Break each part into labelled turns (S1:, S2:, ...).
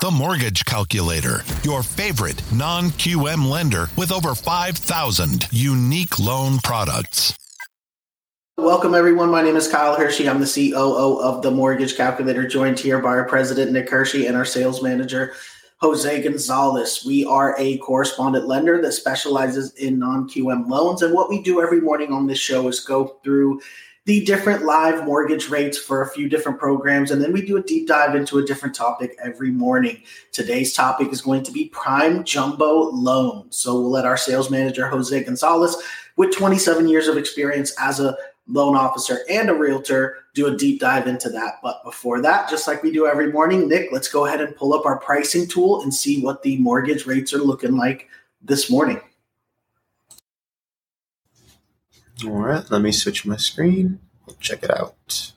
S1: The Mortgage Calculator, your favorite non QM lender with over 5,000 unique loan products.
S2: Welcome, everyone. My name is Kyle Hiersche. I'm the COO of the Mortgage Calculator, joined here by our president, Nick Hiersche, and our sales manager, Jose Gonzalez. We are a correspondent lender that specializes in non QM loans. And what we do every morning on this show is go through the different live mortgage rates for a few different programs. And then we do a deep dive into a different topic every morning. Today's topic is going to be prime jumbo loans. So we'll let our sales manager, Jose Gonzalez, with 27 years of experience as a loan officer and a realtor, do a deep dive into that. But before that, just like we do every morning, Nick, let's go ahead and pull up our pricing tool and see what the mortgage rates are looking like this morning.
S3: All right, let me switch my screen. Check it out.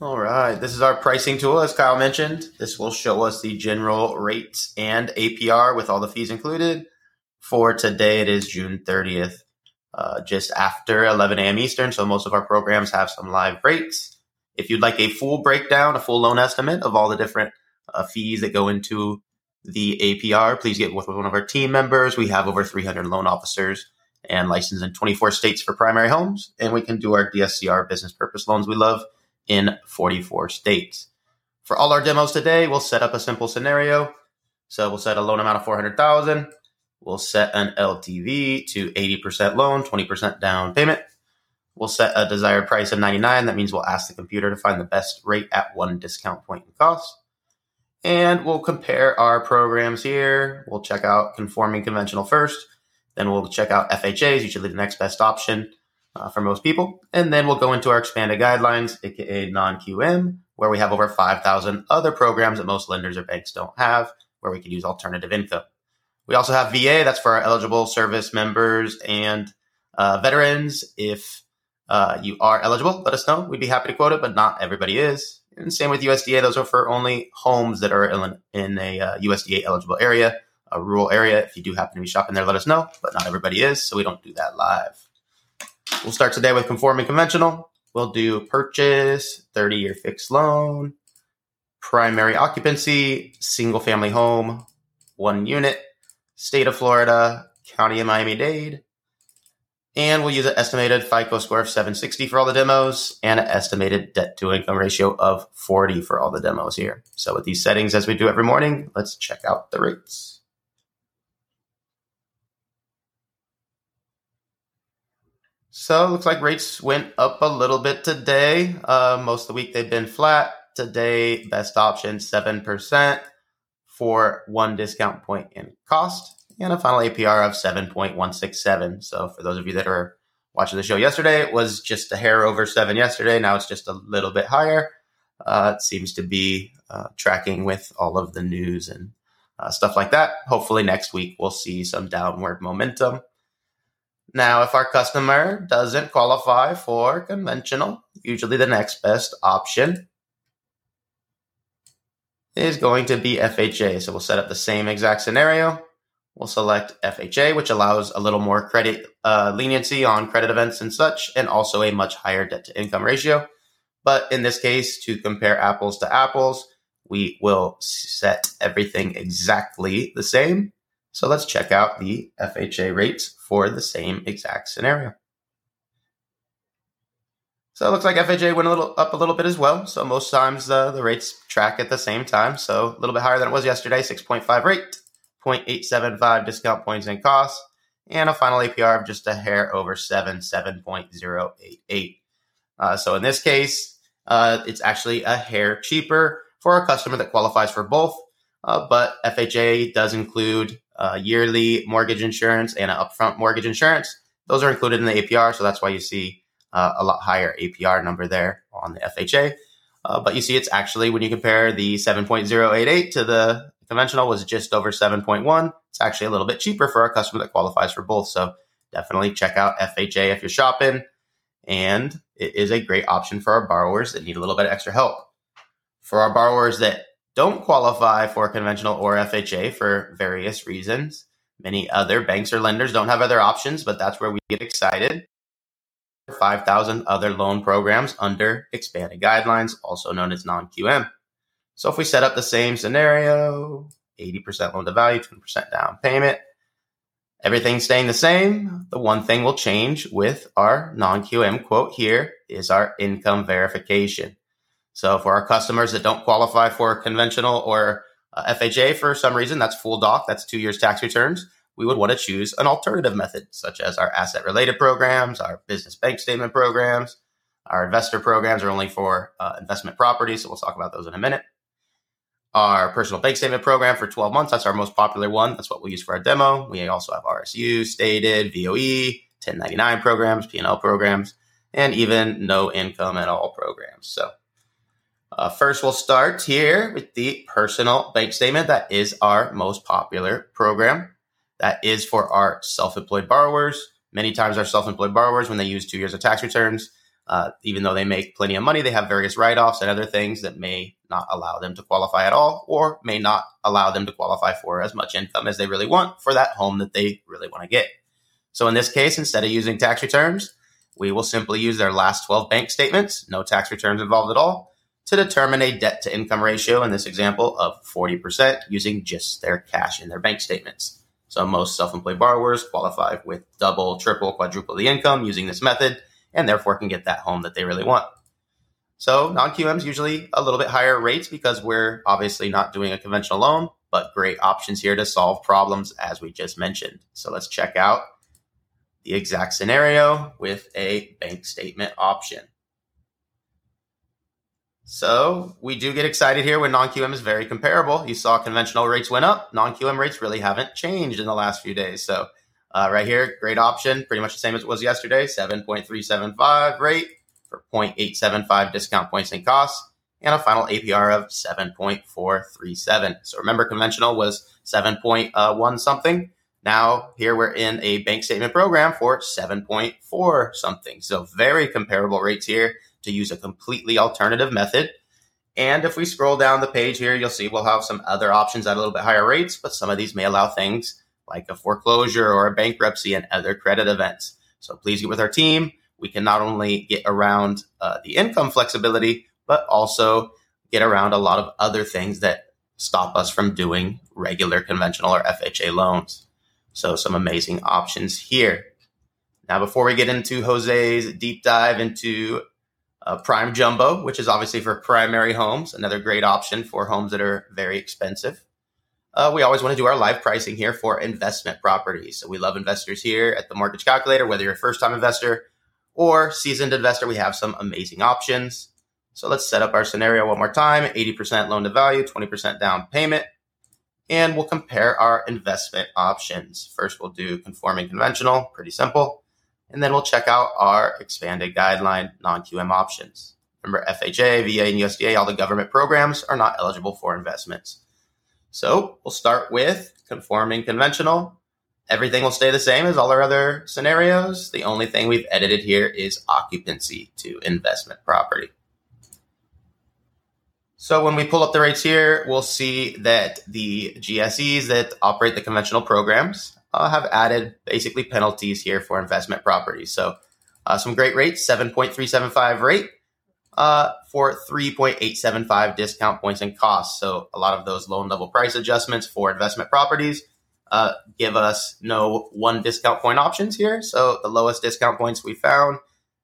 S3: All right, this is our pricing tool, as Kyle mentioned. This will show us the general rates and APR with all the fees included. For today, it is June 30th, uh, just after 11 a.m. Eastern. So most of our programs have some live rates. If you'd like a full breakdown, a full loan estimate of all the different uh, fees that go into the APR, please get with one of our team members. We have over 300 loan officers and licensed in 24 states for primary homes, and we can do our DSCR business purpose loans we love in 44 states. For all our demos today, we'll set up a simple scenario. So we'll set a loan amount of 400,000. We'll set an LTV to 80% loan, 20% down payment. We'll set a desired price of 99. That means we'll ask the computer to find the best rate at one discount point in cost. And we'll compare our programs here. We'll check out conforming conventional first. Then we'll check out FHAs, usually the next best option uh, for most people. And then we'll go into our expanded guidelines, aka non QM, where we have over 5,000 other programs that most lenders or banks don't have, where we can use alternative income. We also have VA, that's for our eligible service members and uh, veterans. If uh, you are eligible, let us know. We'd be happy to quote it, but not everybody is. And same with USDA; those are for only homes that are in, in a uh, USDA eligible area, a rural area. If you do happen to be shopping there, let us know. But not everybody is, so we don't do that live. We'll start today with conforming conventional. We'll do purchase, 30 year fixed loan, primary occupancy, single family home, one unit, state of Florida, county of Miami Dade, and we'll use an estimated FICO score of 760 for all the demos and an estimated debt to income ratio of 40 for all the demos here. So with these settings, as we do every morning, let's check out the rates. So looks like rates went up a little bit today. Uh, most of the week they've been flat. Today, best option 7% for one discount point in cost and a final APR of 7.167. So for those of you that are watching the show yesterday, it was just a hair over seven yesterday. Now it's just a little bit higher. Uh, it seems to be uh, tracking with all of the news and uh, stuff like that. Hopefully next week we'll see some downward momentum. Now, if our customer doesn't qualify for conventional, usually the next best option is going to be FHA. So we'll set up the same exact scenario. We'll select FHA, which allows a little more credit uh, leniency on credit events and such, and also a much higher debt to income ratio. But in this case, to compare apples to apples, we will set everything exactly the same. So let's check out the FHA rates for the same exact scenario. So it looks like FHA went a little up a little bit as well. So most times uh, the rates track at the same time. So a little bit higher than it was yesterday, 6.5 rate. 0.875 discount points and costs, and a final APR of just a hair over 7, 7.088. Uh, so in this case, uh, it's actually a hair cheaper for a customer that qualifies for both, uh, but FHA does include uh, yearly mortgage insurance and an upfront mortgage insurance. Those are included in the APR, so that's why you see uh, a lot higher APR number there on the FHA. Uh, but you see, it's actually when you compare the 7.088 to the conventional was just over 7.1. It's actually a little bit cheaper for a customer that qualifies for both. So definitely check out FHA if you're shopping. And it is a great option for our borrowers that need a little bit of extra help. For our borrowers that don't qualify for conventional or FHA for various reasons, many other banks or lenders don't have other options, but that's where we get excited 5,000 other loan programs under expanded guidelines, also known as non QM. So if we set up the same scenario, 80% loan to value, 20% down payment, everything staying the same. The one thing will change with our non QM quote here is our income verification. So for our customers that don't qualify for conventional or uh, FHA for some reason, that's full doc, that's two years tax returns. We would want to choose an alternative method, such as our asset related programs, our business bank statement programs, our investor programs are only for uh, investment properties. So we'll talk about those in a minute. Our personal bank statement program for 12 months, that's our most popular one. That's what we use for our demo. We also have RSU, stated, VOE, 1099 programs, P&L programs, and even no income at all programs. So uh, first, we'll start here with the personal bank statement. That is our most popular program. That is for our self employed borrowers. Many times, our self employed borrowers, when they use two years of tax returns, uh, even though they make plenty of money, they have various write offs and other things that may not allow them to qualify at all or may not allow them to qualify for as much income as they really want for that home that they really want to get. So, in this case, instead of using tax returns, we will simply use their last 12 bank statements, no tax returns involved at all, to determine a debt to income ratio in this example of 40% using just their cash in their bank statements. So most self-employed borrowers qualify with double, triple, quadruple the income using this method and therefore can get that home that they really want. So non-QM is usually a little bit higher rates because we're obviously not doing a conventional loan, but great options here to solve problems as we just mentioned. So let's check out the exact scenario with a bank statement option. So we do get excited here when non-QM is very comparable. You saw conventional rates went up. Non-QM rates really haven't changed in the last few days. So uh, right here, great option, pretty much the same as it was yesterday, 7.375 rate for 0.875 discount points and costs, and a final APR of 7.437. So remember, conventional was 7.1 uh, something. Now here we're in a bank statement program for 7.4 something. So very comparable rates here to use a completely alternative method. And if we scroll down the page here, you'll see we'll have some other options at a little bit higher rates, but some of these may allow things like a foreclosure or a bankruptcy and other credit events. So please get with our team. We can not only get around uh, the income flexibility, but also get around a lot of other things that stop us from doing regular conventional or FHA loans. So some amazing options here. Now, before we get into Jose's deep dive into uh, Prime Jumbo, which is obviously for primary homes, another great option for homes that are very expensive. Uh, we always want to do our live pricing here for investment properties. So we love investors here at the Mortgage Calculator, whether you're a first time investor or seasoned investor, we have some amazing options. So let's set up our scenario one more time 80% loan to value, 20% down payment. And we'll compare our investment options. First, we'll do conforming conventional, pretty simple. And then we'll check out our expanded guideline non QM options. Remember, FHA, VA, and USDA, all the government programs are not eligible for investments. So we'll start with conforming conventional. Everything will stay the same as all our other scenarios. The only thing we've edited here is occupancy to investment property. So when we pull up the rates here, we'll see that the GSEs that operate the conventional programs uh, have added basically penalties here for investment properties. So uh, some great rates, 7.375 rate uh, for 3.875 discount points and costs. So a lot of those loan level price adjustments for investment properties uh, give us no one discount point options here. So the lowest discount points we found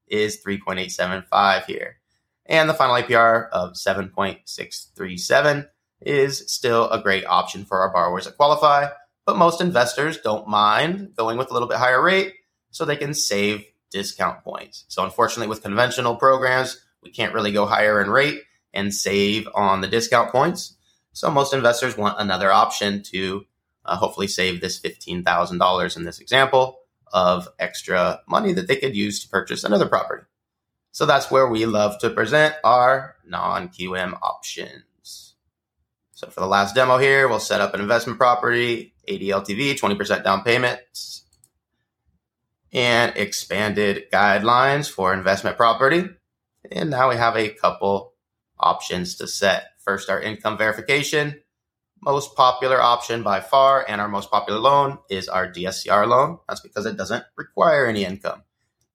S3: is 3.875 here. And the final APR of 7.637 is still a great option for our borrowers that qualify but most investors don't mind going with a little bit higher rate so they can save discount points. So unfortunately with conventional programs, we can't really go higher in rate and save on the discount points. So most investors want another option to uh, hopefully save this $15,000 in this example of extra money that they could use to purchase another property. So that's where we love to present our non-QM options. So for the last demo here, we'll set up an investment property 80 LTV, 20% down payment, and expanded guidelines for investment property. And now we have a couple options to set. First, our income verification. Most popular option by far and our most popular loan is our DSCR loan. That's because it doesn't require any income.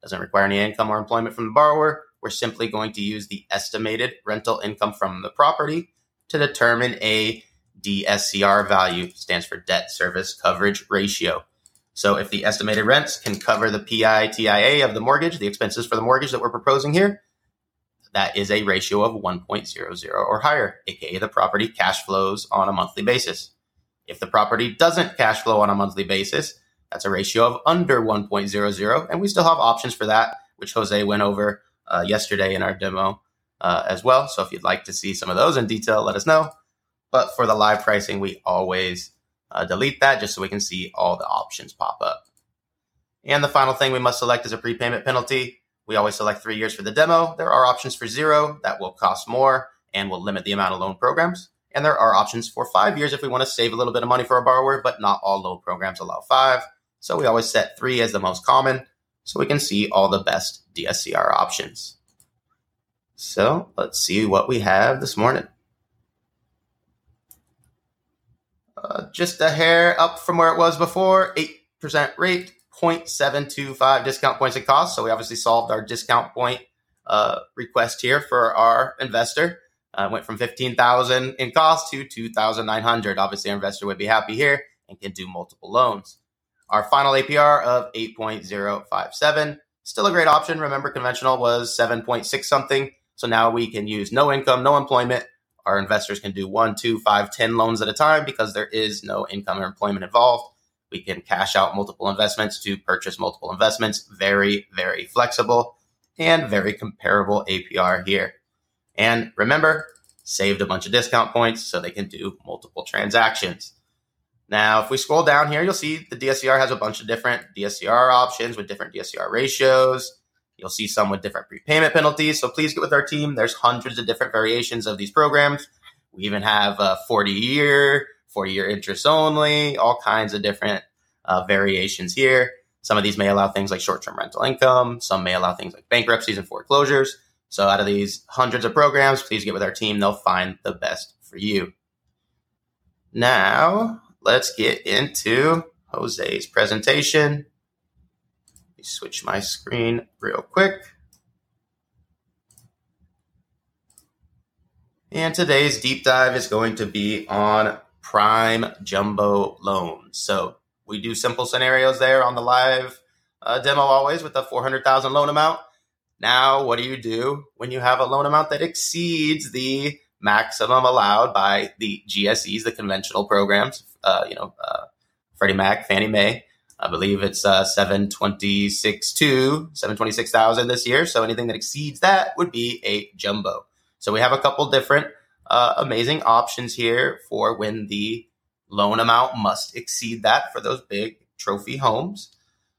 S3: Doesn't require any income or employment from the borrower. We're simply going to use the estimated rental income from the property to determine a DSCR value, stands for debt service coverage ratio. So if the estimated rents can cover the PITIA of the mortgage, the expenses for the mortgage that we're proposing here, that is a ratio of 1.00 or higher, aka the property cash flows on a monthly basis. If the property doesn't cash flow on a monthly basis, that's a ratio of under 1.00, and we still have options for that, which Jose went over uh, yesterday in our demo uh, as well. So if you'd like to see some of those in detail, let us know. But for the live pricing, we always uh, delete that just so we can see all the options pop up. And the final thing we must select is a prepayment penalty. We always select three years for the demo. There are options for zero that will cost more and will limit the amount of loan programs. And there are options for five years if we want to save a little bit of money for a borrower, but not all loan programs allow five. So we always set three as the most common so we can see all the best DSCR options. So let's see what we have this morning. Uh, just a hair up from where it was before, 8% rate, 0.725 discount points of cost. So we obviously solved our discount point uh, request here for our investor. Uh, went from 15,000 in cost to 2,900. Obviously, our investor would be happy here and can do multiple loans. Our final APR of 8.057. Still a great option. Remember, conventional was 7.6 something. So now we can use no income, no employment. Our investors can do one, two, five, ten loans at a time because there is no income or employment involved. We can cash out multiple investments to purchase multiple investments. Very, very flexible and very comparable APR here. And remember, saved a bunch of discount points so they can do multiple transactions. Now, if we scroll down here, you'll see the DSCR has a bunch of different DSCR options with different DSCR ratios. You'll see some with different prepayment penalties. So please get with our team. There's hundreds of different variations of these programs. We even have a 40 year, 40 your interest only, all kinds of different uh, variations here. Some of these may allow things like short term rental income. Some may allow things like bankruptcies and foreclosures. So out of these hundreds of programs, please get with our team. They'll find the best for you. Now, let's get into Jose's presentation. Let me switch my screen real quick. And today's deep dive is going to be on prime jumbo loans. So we do simple scenarios there on the live uh, demo always with a 400,000 loan amount. Now, what do you do when you have a loan amount that exceeds the maximum allowed by the GSEs, the conventional programs, uh, you know, uh, Freddie Mac, Fannie Mae. I believe it's uh, 726 to 726,000 this year. So anything that exceeds that would be a jumbo. So we have a couple different uh, amazing options here for when the loan amount must exceed that for those big trophy homes.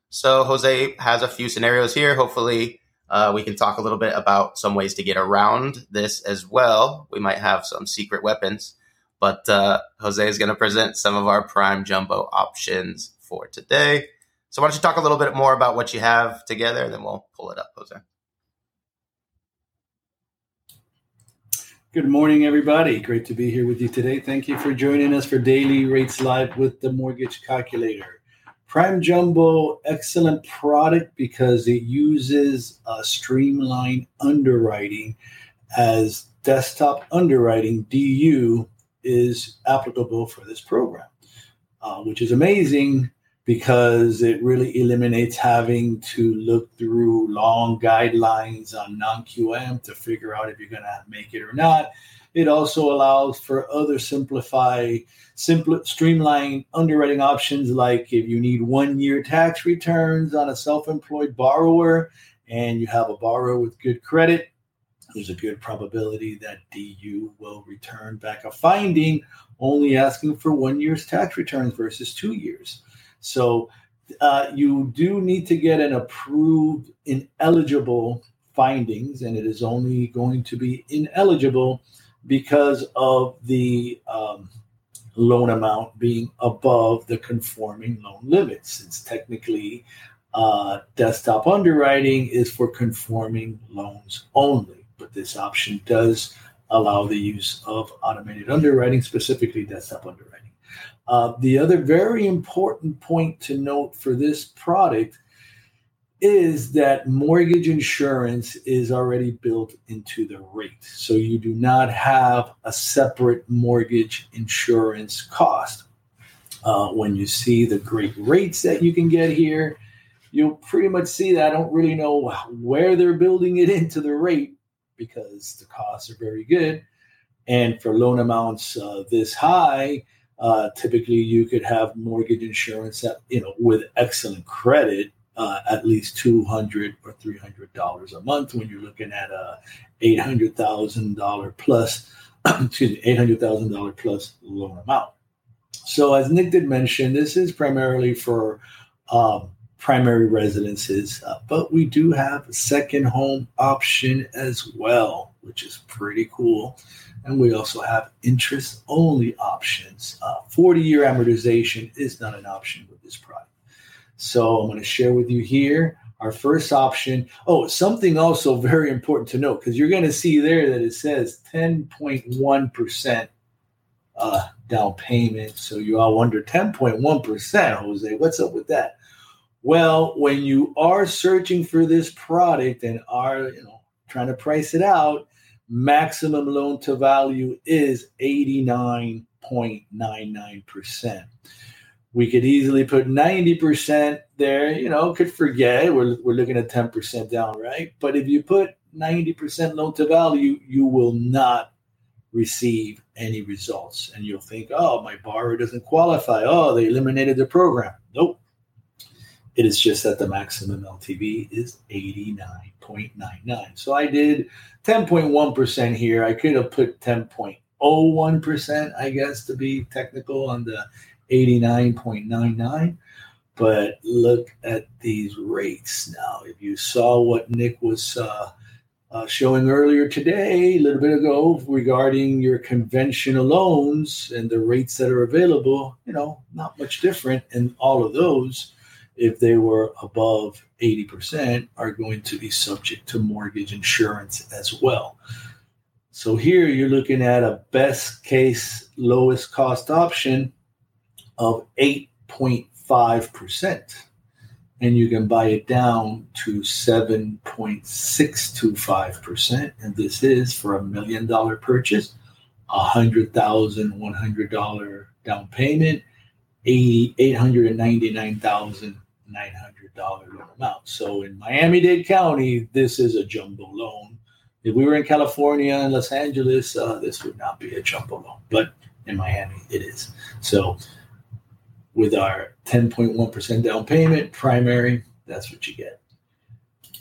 S3: So Jose has a few scenarios here. Hopefully, uh, we can talk a little bit about some ways to get around this as well. We might have some secret weapons, but uh, Jose is going to present some of our prime jumbo options for today. So why don't you talk a little bit more about what you have together, and then we'll pull it up, Jose.
S4: Good morning, everybody. Great to be here with you today. Thank you for joining us for Daily Rates Live with the Mortgage Calculator. Prime Jumbo, excellent product because it uses a streamlined underwriting as desktop underwriting DU is applicable for this program, uh, which is amazing because it really eliminates having to look through long guidelines on non QM to figure out if you're going to make it or not. It also allows for other simplify, simple, streamlined underwriting options like if you need one year tax returns on a self employed borrower and you have a borrower with good credit, there's a good probability that DU will return back a finding only asking for one year's tax returns versus two years. So uh, you do need to get an approved ineligible findings, and it is only going to be ineligible because of the um, loan amount being above the conforming loan limits. Since technically, uh, desktop underwriting is for conforming loans only, but this option does allow the use of automated underwriting, specifically desktop underwriting. Uh, the other very important point to note for this product is that mortgage insurance is already built into the rate. So you do not have a separate mortgage insurance cost. Uh, when you see the great rates that you can get here, you'll pretty much see that. I don't really know where they're building it into the rate because the costs are very good. And for loan amounts uh, this high, uh, typically you could have mortgage insurance that, you know, with excellent credit uh, at least two hundred or three hundred dollars a month when you're looking at a eight hundred thousand dollar plus, excuse me, eight hundred thousand dollar plus loan amount. So as Nick did mention, this is primarily for um, primary residences, uh, but we do have a second home option as well, which is pretty cool. And we also have interest only options. Uh, 40 year amortization is not an option with this product. So I'm going to share with you here our first option. Oh, something also very important to note because you're going to see there that it says 10.1% uh, down payment. So you all wonder 10.1%, Jose, what's up with that? Well, when you are searching for this product and are, you know, trying to price it out, maximum loan to value is 89.99% we could easily put 90% there, you know, could forget we're, we're looking at 10% down, right? But if you put 90% loan to value, you will not receive any results. And you'll think, oh, my borrower doesn't qualify. Oh, they eliminated the program. Nope. It is just that the maximum LTV is 89.99. So I did 10.1% here. I could have put 10.01%, I guess, to be technical on the 89.99. But look at these rates now. If you saw what Nick was uh, uh, showing earlier today, a little bit ago, regarding your conventional loans and the rates that are available, you know, not much different. in all of those, if they were above 80%, are going to be subject to mortgage insurance as well. So here you're looking at a best case, lowest cost option of 8.5%. And you can buy it down to 7.625%. And this is for a million dollar purchase, a hundred thousand one hundred dollar down payment, eighty eight hundred and ninety nine thousand nine hundred dollar loan amount. So in Miami Dade County, this is a jumbo loan. If we were in California and Los Angeles, uh, this would not be a jumbo loan, but in Miami it is. So with our 10.1% down payment, primary, that's what you get.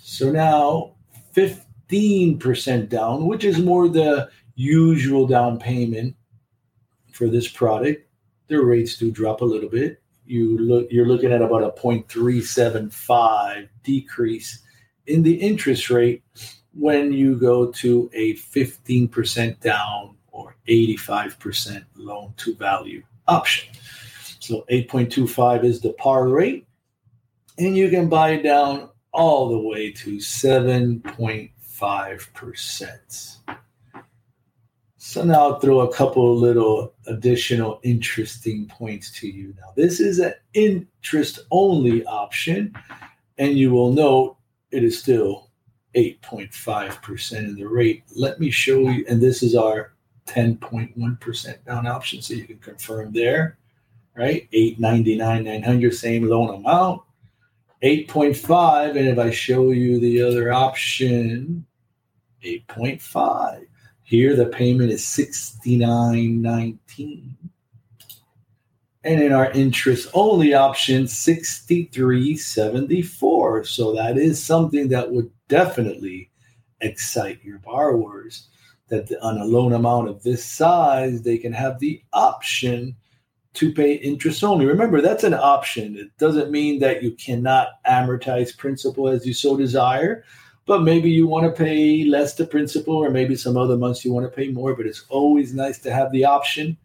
S4: So now 15% down, which is more the usual down payment for this product. The rates do drop a little bit. You look you're looking at about a 0.375 decrease in the interest rate when you go to a 15% down or 85% loan to value option. So 8.25 is the par rate. And you can buy down all the way to 7.5%. So now I'll throw a couple little additional interesting points to you. Now, this is an interest only option, and you will note it is still 8.5% in the rate. Let me show you, and this is our 10.1% down option, so you can confirm there right? 899, 900, same loan amount. 8.5, and if I show you the other option, 8.5. Here the payment is 69.19. And in our interest only option, 63.74. So that is something that would definitely excite your borrowers that on a loan amount of this size, they can have the option to pay interest only. Remember, that's an option. It doesn't mean that you cannot amortize principal as you so desire, but maybe you want to pay less to principal, or maybe some other months you want to pay more. But it's always nice to have the option.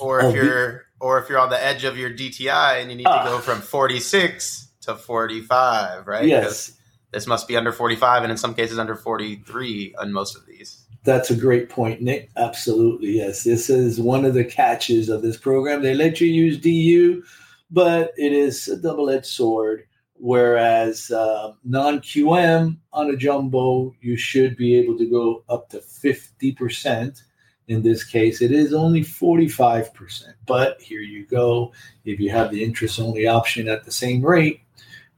S3: Or if you're, the, or if you're on the edge of your DTI and you need uh, to go ah. from 46 to 45, right?
S4: Yes.
S3: This must be under 45, and in some cases under 43 on most of these.
S4: That's a great point, Nick. Absolutely. Yes. This is one of the catches of this program. They let you use DU, but it is a double edged sword Whereas uh, non QM on a jumbo, you should be able to go up to 50%. In this case, it is only 45%. But here you go. If you have the interest only option at the same rate,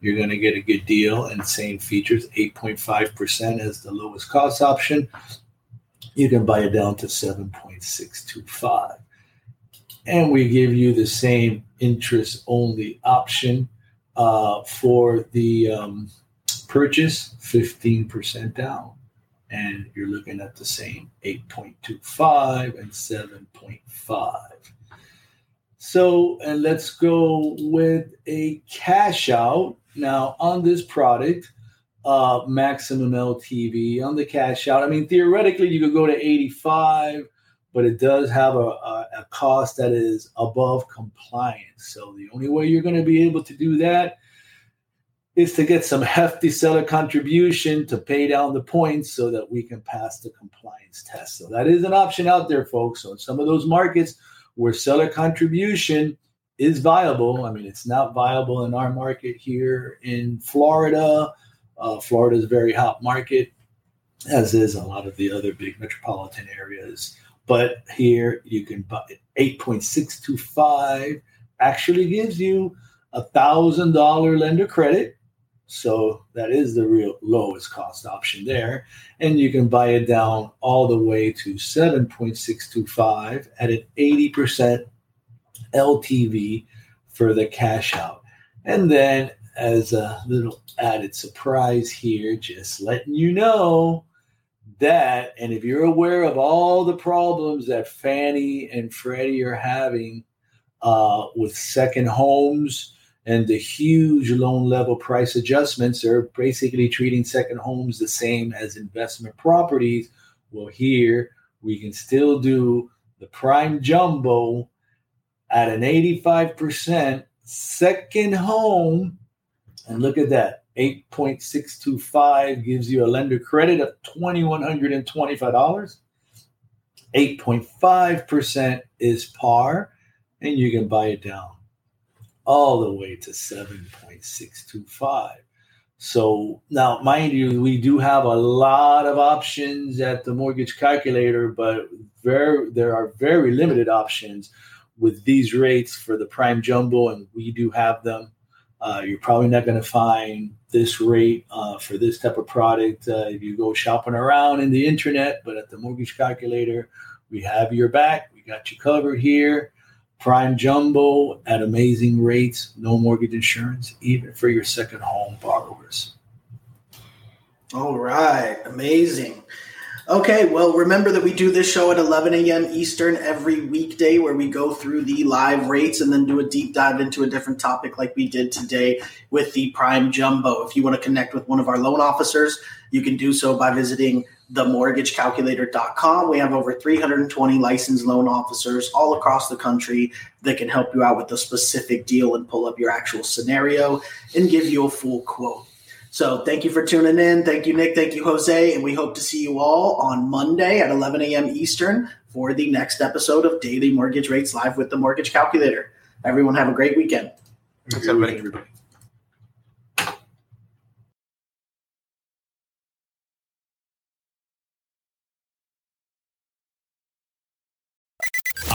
S4: you're going to get a good deal and same features 8.5% as the lowest cost option. You can buy it down to 7.625. And we give you the same interest only option uh, for the um, purchase, 15% down. And you're looking at the same 8.25 and 7.5. So, and let's go with a cash out. Now, on this product, uh, maximum LTV on the cash out. I mean, theoretically, you could go to 85, but it does have a, a, a cost that is above compliance. So the only way you're going to be able to do that is to get some hefty seller contribution to pay down the points so that we can pass the compliance test. So that is an option out there, folks. So in some of those markets where seller contribution is viable, I mean, it's not viable in our market here in Florida. Uh, Florida is a very hot market, as is a lot of the other big metropolitan areas. But here you can buy 8.625 actually gives you a thousand dollar lender credit. So that is the real lowest cost option there. And you can buy it down all the way to 7.625 at an 80% LTV for the cash out. And then as a little added surprise here, just letting you know that, and if you're aware of all the problems that Fannie and Freddie are having uh, with second homes and the huge loan level price adjustments, they're basically treating second homes the same as investment properties. Well, here we can still do the prime jumbo at an 85% second home. And look at that 8.625 gives you a lender credit of $2,125. 8.5% is par, and you can buy it down all the way to 7.625. So now, mind you, we do have a lot of options at the mortgage calculator, but very, there are very limited options with these rates for the prime jumbo, and we do have them. Uh, you're probably not going to find this rate uh, for this type of product uh, if you go shopping around in the internet. But at the mortgage calculator, we have your back. We got you covered here. Prime Jumbo at amazing rates, no mortgage insurance, even for your second home borrowers.
S2: All right, amazing. Okay, well, remember that we do this show at 11 a.m. Eastern every weekday where we go through the live rates and then do a deep dive into a different topic like we did today with the Prime Jumbo. If you want to connect with one of our loan officers, you can do so by visiting themortgagecalculator.com. We have over 320 licensed loan officers all across the country that can help you out with a specific deal and pull up your actual scenario and give you a full quote. So thank you for tuning in. Thank you, Nick. Thank you, Jose. And we hope to see you all on Monday at 11 a.m. Eastern for the next episode of Daily Mortgage Rates Live with the Mortgage Calculator. Everyone have a great weekend.
S3: Thanks, everybody. everybody.